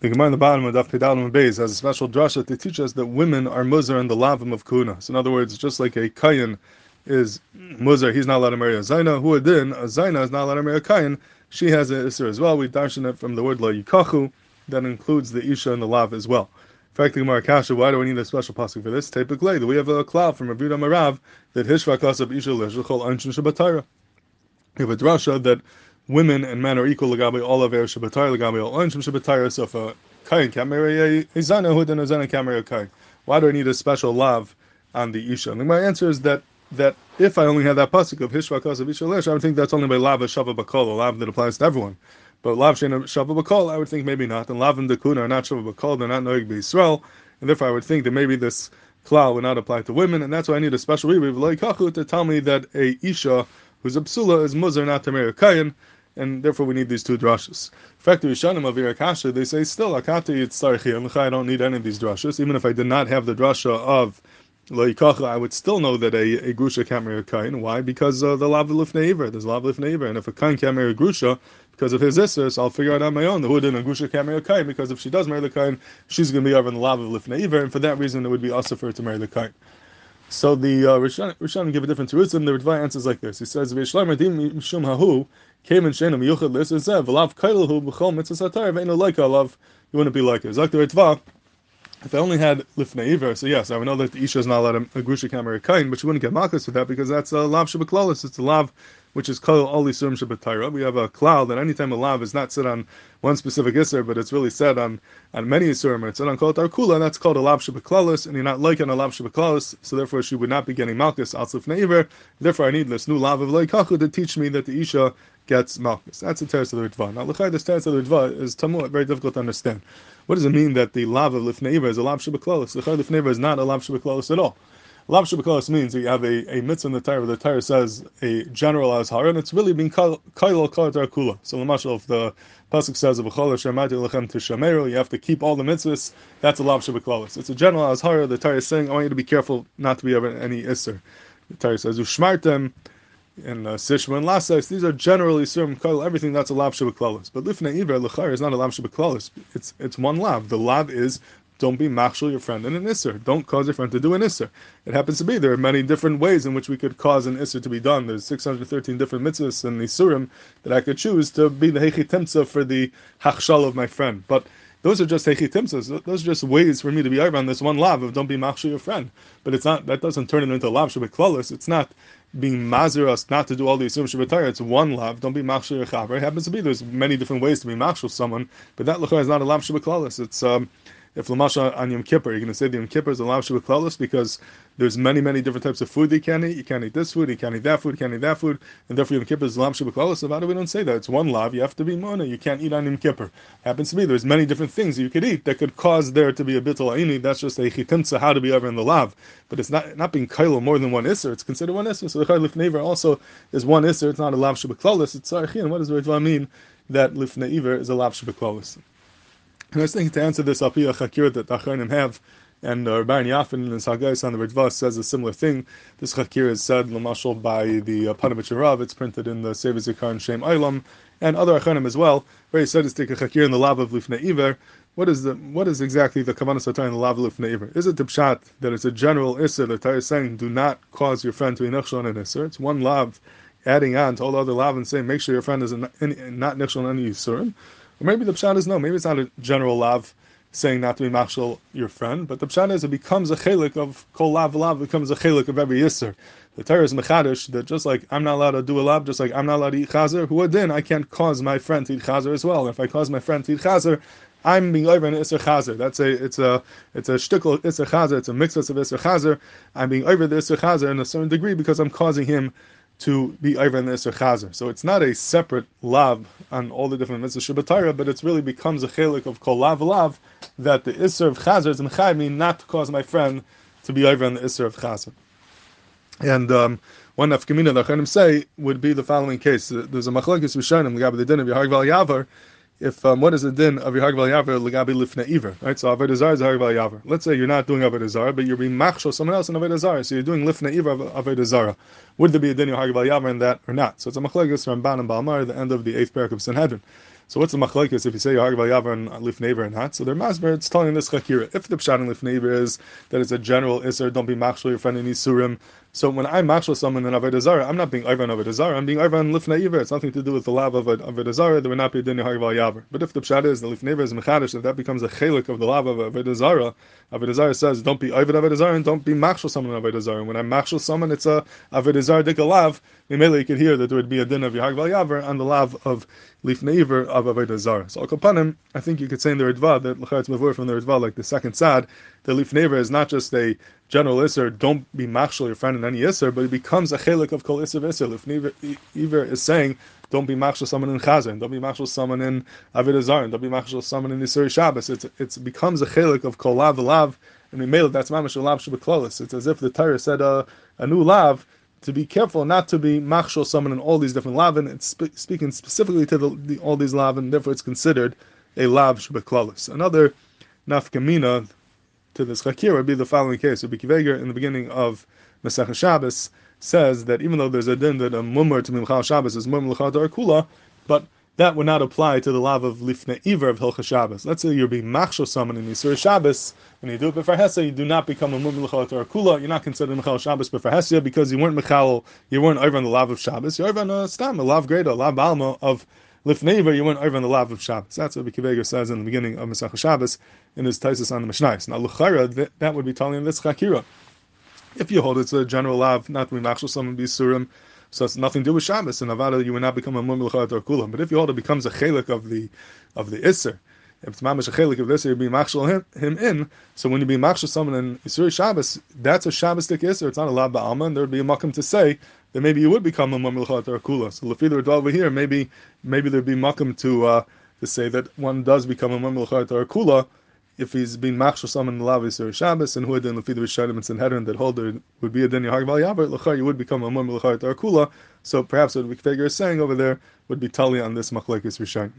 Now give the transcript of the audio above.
The Gemara in the bottom of Daf Pedalim and Beis has a special drasha to teach us that women are muzar in the lavim of kuna. So in other words, just like a kayan is muzar, he's not allowed to marry a zaina. Who then a zaina is not allowed to marry a kayan. She has an isser as well. We darshan it from the word la yikachu that includes the isha and the lav as well. In fact, the Gemara Kasha, why do we need a special pasuk for this? Typically, we have a cloud from Rabbi Marav that hishva kasab isha leshachol anshin shabbatayra. We have a drasha that women and men are equal all of all kain kain? Why do I need a special love on the isha? And my answer is that that if I only had that pasuk of hishvakas of isha lesh, I would think that's only by lav shava bakol, a lav that applies to everyone. But lav shena shava bakol, I would think maybe not. And lav and dekuna are not shava bakol; they're not noig Israel, and therefore I would think that maybe this klal would not apply to women, and that's why I need a special reviv to tell me that a isha who's a psula is muzar not to marry a kain and therefore we need these two drushes. In fact, the Rishonim of Irakasha, they say still, Akati I don't need any of these drushes, even if I did not have the drusha of Loikacha, I would still know that a, a grusha can't marry a kain. Why? Because uh, the lava lifneiver, there's lava lifneiver, and if a kain can't marry a grusha because of his isser, so I'll figure out on my own the hood and grusha can't marry a kain because if she does marry the kain, she's going to be over in the lava lifneiver, and for that reason it would be also for her to marry the kain. So the uh, Rishonim, Rishonim give a different Jerusalem. The Ritva answers like this. He says, "V'yishlam redim mishum hahu came and shenem yuchad lis and said, "V'lav kailhu b'chol mitzvah satar ve'enu like love." You wouldn't be like it. Like the Ritva, if I only had lifnei iver, so yes, I would know that the isha is not allowed a grusha kamar kain, but she wouldn't get makas for that because that's a lav shabaklalis. It's a lav which is kol oli surim shabbatayra. We have a cloud that anytime a lav is not set on one specific isser, but it's really set on on many isurim, it's set on kol tarkula, and that's called a lav shabaklalis, and you're not like on a lav shabaklalis, so therefore she would not be getting malchus al lifnei Therefore, I need this new lav of leikachu to teach me that the isha gets malchus. That's the teres of the ritva. Now, lechai, this teres of the ritva is tamu, very difficult to understand. What does it mean that the lav of lifnei is a lav shabaklalis? Lechai lifnei is not a lav shabaklalis at all. Lav Shabbakolas means that you have a, a mitzvah in the Torah, the Torah says a general azhar, and it's really being kail al kula. So, the if the pasuk says of lechem tishameru, you have to keep all the mitzvahs. That's a lav Shabbakolas. It's a general azhar. The Torah is saying, I want you to be careful not to be ever any isser. The Torah says ushmartem and uh, Sishma and Lasais, these are generally Surim kol, everything that's a lav shabaklalis. But lifnei iver lechayr is not a lav shabaklalis. It's it's one lav. The lav is don't be machshel your friend in an isser. Don't cause your friend to do an isser. It happens to be there are many different ways in which we could cause an isser to be done. There's 613 different mitzvahs in the surim that I could choose to be the hechitimtza for the hachshal of my friend. But those are just hechitimtzas. Those are just ways for me to be over on this one lav of don't be machshel your friend. But it's not that doesn't turn it into lav shabbat It's not being mazir us not to do all the Yisum Shabbatayr, it's one lav, don't be machshir your chaver. It happens to be there's many different ways to be machshir someone, but that is not a lav Shabbat It's um, if Lamasha on Yom Kippur, you're going to say the Yom Kippur is a Lav Shabbat because there's many, many different types of food you can't eat. You can't eat this food, you can't eat that food, you can't eat that food, and therefore Yom Kippur is Shabbat So why do we don't say that? It's one Lav, you have to be Mona, you can't eat on Yom Kippur. Happens to be there's many different things you could eat that could cause there to be a bittul aini. That's just a chitimtza, how to be over in the Lav. But it's not not being kailo more than one Isser, it's considered one Isser. So the Chayil Lifneiver also is one Isser, it's not a Lav Shabbat it's Sarachin. What does it mean that Lifneiver is a Lav Shabbat and I was thinking to answer this Alpiyah Chakir that the have, and uh, Rabbi Yafin and Sagais on the Ritva says a similar thing. This Chakir is said, Lamashal, by the uh, Ponevezher it's printed in the Sefer Zikar and Shem Eilam, and other Achronim as well, where he said to take a Chakir in the lava of Lifnei Iver. What is the what is exactly the Kavanah Satar in the lava of Lifnei Iver? Is it the Pshat that it's a general Isser, the is saying, do not cause your friend to be Nechshon an Isser? It's one lav adding on to all the other lav and saying, make sure your friend is not Nechshon on any Yisurim. Or maybe the pshat is no, maybe it's not a general lav saying not to be machshel your friend, but the pshat is it becomes a chelik of kol lav lav becomes a chelik of every yisr. The Torah is mechadish that just like I'm not allowed to do a lav, just like I'm not allowed to eat chazer, who then I can't cause my friend to eat chazer as well. And if I cause my friend to eat chazer, I'm being over an Isser Chazer. That's a it's a it's a shtickle Isser Chazer. It's a mix of Isser Chazer. I'm being over the Isser Chazer in a certain degree because I'm causing him to be Ivan Isser Chazer. So it's not a separate lav on all the different mitzvahs Shabbatara, but it really becomes a chelik of kol lav lav that the Isser of Chazer is mechayim me not to cause my friend to be Ivan the Isser of Chazer. And um, one nafkamina that Chanim say would be the following case. There's a machlekes Rishonim, the the din of Yahagval Yavar, if um, what is the din of your hargval yaver legabi lifna iver, right? So avodah zar is hargval yaver. Let's say you're not doing avodah zar, but you're being machshel someone else in avodah zar, so you're doing lifna iver of avodah zara. Would there be a din of hargval yaver in that or not? So it's a machlekes Ramban and Balmar, the end of the eighth parak of Sanhedrin. So what's the machlekes if you say Hargval Yavar and Lifnever and not? So they're masber, it's telling this chakira. If the pshat in Lifnever is that it's a general isser, don't be machshel your friend in Isurim, so when I machshel someone in Avodah Zarah, I'm not being Ivan Avodah Zarah, I'm being Ivan Lifnei Iver. It's nothing to do with the love of Avodah Zarah, there would not be a din Hargval Yavar. But if the pshat is the Lifnei is Mechadish, if that becomes a chelik of the love of Avodah Zarah, Avodah Zarah says, don't be Ivan Avodah Zarah and don't be machshel someone in Avodah Zarah. When I machshel someone, it's a Avodah Zarah dikalav, Mimele you could hear that there would be a din of Hargval Yavar on the love of Lifnei Iver of Avodah Zarah. So Al I think you could say in the Ritva that L'charetz Mavur from the Ritva, like the second sad, the Lifnei is not just a general Isser, don't be machshel your friend in any Isser, but it becomes a chelik of kol Isser. If Iver is saying, don't be machshel someone in Chazan, don't be machshel someone in Avid Azar, don't be machshel someone in Isser Shabbos. It's, it's becomes a chelik of kol lav lav, and we made it, that's mamash lav shabaklolis. It's as if the Torah said uh, a new lav, to be careful not to be machshel someone in all these different lavin. It's spe- speaking specifically to the, the, all these lavin, therefore it's considered a lav shabaklolis. Another nafkamina to this chakir would be the following case. Rabbi Akiva Eiger in the beginning of Masech Shabbos says that even though there's a din that a mummer to Mimchal Shabbos is mummer l'chadar kula, but that would not apply to the lav of lifne iver of Hilcha Shabbos. Let's say you're being machshel someone in Yisur Shabbos, and you do it before Hesa, you do not become a mummer l'chadar kula. You're not considered Michal Shabbos before Hesa because you weren't Michal, you weren't over on the lav of Shabbos. You're over on a stam, a lav greater, a lav balma of Lifneiva, you went over on the lav of Shabbos. That's what Bikiveger says in the beginning of Masach Shabbos in his Taisus on the Mishnais. Now, Luchara, that, that would be telling this Chakira. If you hold it's a general lav, not to be machshel someone be surim, so it's nothing to do with Shabbos. And Avada, you would not become a mum l'chayat or kulam. But if you hold it becomes a chelik of the of the Isser, if it's mamash a chelik of this, you're being machshel him, him in. So when you be machshel someone in Isur Shabbos, that's a Shabbos Isser. It's not a lav ba'alma, and there would be a makam to say then maybe you would become a Mamilchat or Kula. So Lefidar over here, maybe maybe there'd be makam to uh, to say that one does become a Mamilchat or Kula if he's been machshel someone in lavis or Shabbos and who had in Lefidar Rishonim and Sanhedrin that hold there would be a Din Yahag Yavar, Lechar you would become a Mamilchat or Kula. So perhaps what figure is saying over there would be Tali on this Machlekes Rishonim.